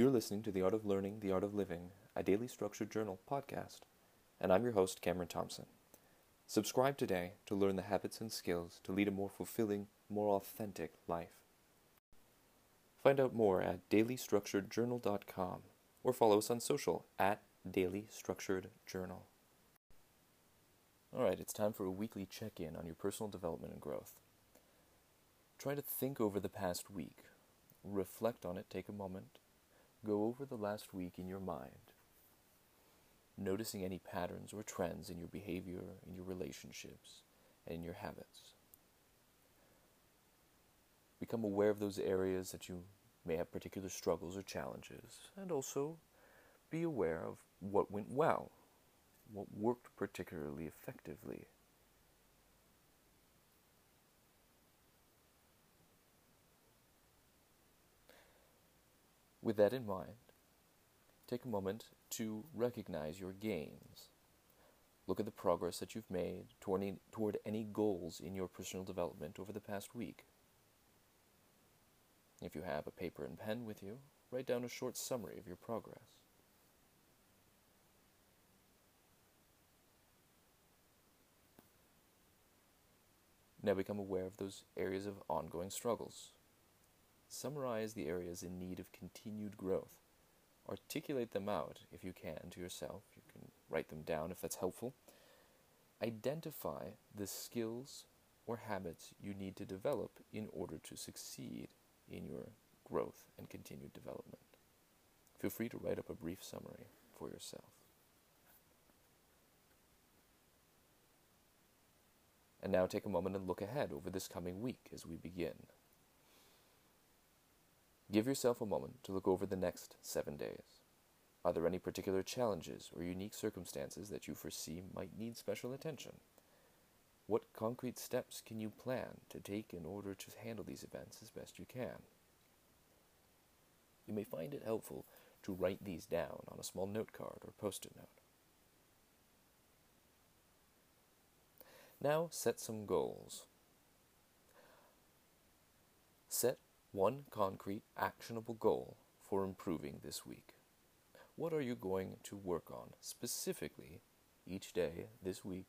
You're listening to The Art of Learning, The Art of Living, a daily structured journal podcast, and I'm your host, Cameron Thompson. Subscribe today to learn the habits and skills to lead a more fulfilling, more authentic life. Find out more at dailystructuredjournal.com or follow us on social at dailystructuredjournal. All right, it's time for a weekly check in on your personal development and growth. Try to think over the past week, reflect on it, take a moment, go over the last week in your mind, noticing any patterns or trends in your behavior, in your relationships, and in your habits. Become aware of those areas that you may have particular struggles or challenges, and also be aware of what went well, what worked particularly effectively. With that in mind, take a moment to recognize your gains. Look at the progress that you've made toward any, toward any goals in your personal development over the past week. If you have a paper and pen with you, write down a short summary of your progress. Now become aware of those areas of ongoing struggles. Summarize the areas in need of continued growth. Articulate them out if you can to yourself. You can write them down if that's helpful. Identify the skills or habits you need to develop in order to succeed in your growth and continued development. Feel free to write up a brief summary for yourself. And now take a moment and look ahead over this coming week as we begin. Give yourself a moment to look over the next seven days. Are there any particular challenges or unique circumstances that you foresee might need special attention? What concrete steps can you plan to take in order to handle these events as best you can? You may find it helpful to write these down on a small note card or post it note. Now set some goals. Set one concrete, actionable goal for improving this week. What are you going to work on specifically each day this week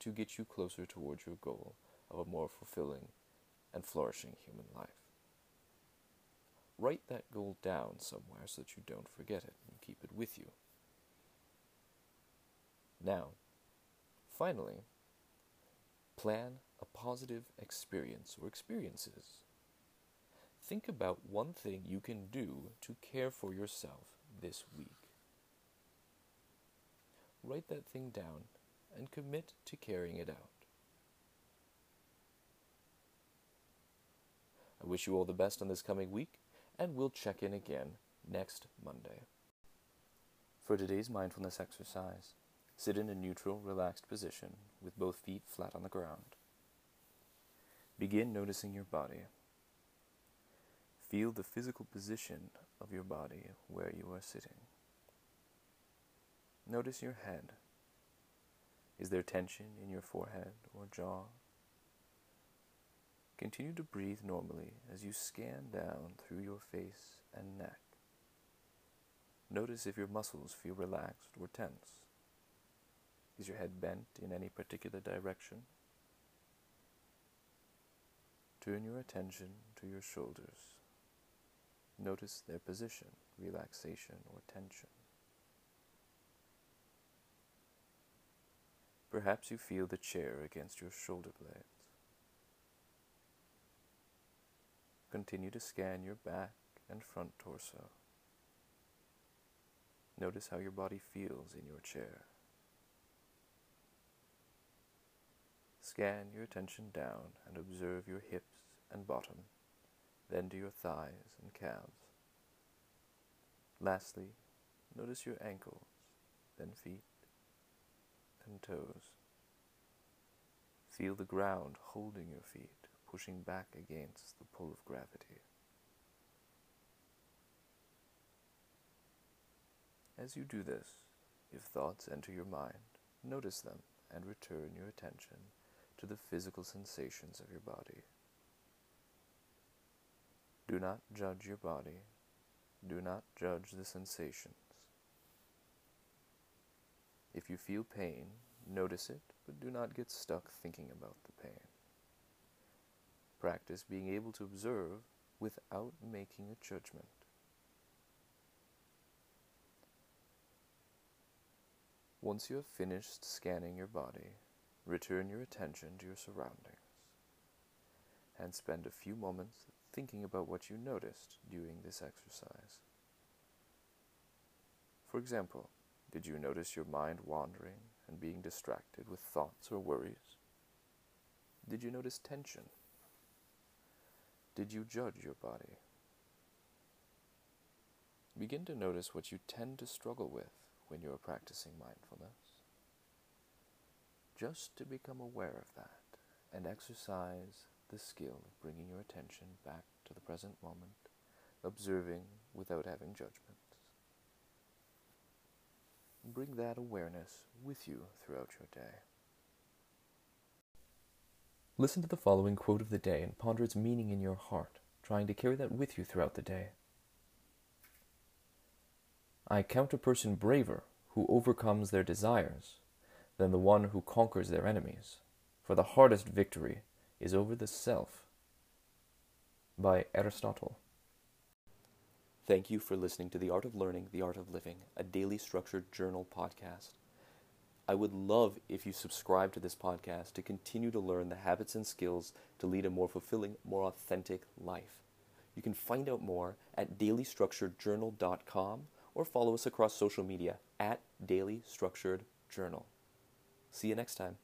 to get you closer towards your goal of a more fulfilling and flourishing human life? Write that goal down somewhere so that you don't forget it and keep it with you. Now, Finally, plan a positive experience or experiences. Think about one thing you can do to care for yourself this week. Write that thing down and commit to carrying it out. I wish you all the best on this coming week, and we'll check in again next Monday. For today's mindfulness exercise, Sit in a neutral, relaxed position with both feet flat on the ground. Begin noticing your body. Feel the physical position of your body where you are sitting. Notice your head. Is there tension in your forehead or jaw? Continue to breathe normally as you scan down through your face and neck. Notice if your muscles feel relaxed or tense. Is your head bent in any particular direction? Turn your attention to your shoulders. Notice their position, relaxation, or tension. Perhaps you feel the chair against your shoulder blades. Continue to scan your back and front torso. Notice how your body feels in your chair. Scan your attention down and observe your hips and bottom, then to your thighs and calves. Lastly, notice your ankles, then feet and toes. Feel the ground holding your feet, pushing back against the pull of gravity. As you do this, if thoughts enter your mind, notice them and return your attention to the physical sensations of your body. Do not judge your body, do not judge the sensations. If you feel pain, notice it, but do not get stuck thinking about the pain. Practice being able to observe without making a judgment. Once you have finished scanning your body, return your attention to your surroundings and spend a few moments thinking about what you noticed during this exercise. For example, did you notice your mind wandering and being distracted with thoughts or worries? Did you notice tension? Did you judge your body? Begin to notice what you tend to struggle with when you are practicing mindfulness. Just to become aware of that and exercise the skill of bringing your attention back to the present moment, observing without having judgments. Bring that awareness with you throughout your day. Listen to the following quote of the day and ponder its meaning in your heart, trying to carry that with you throughout the day. I count a person braver who overcomes their desires than the one who conquers their enemies, for the hardest victory is over the self. By Aristotle. Thank you for listening to The Art of Learning, The Art of Living, a daily structured journal podcast. I would love if you subscribe to this podcast to continue to learn the habits and skills to lead a more fulfilling, more authentic life. You can find out more at dailystructuredjournal.com or follow us across social media at Daily Structured Journal. See you next time.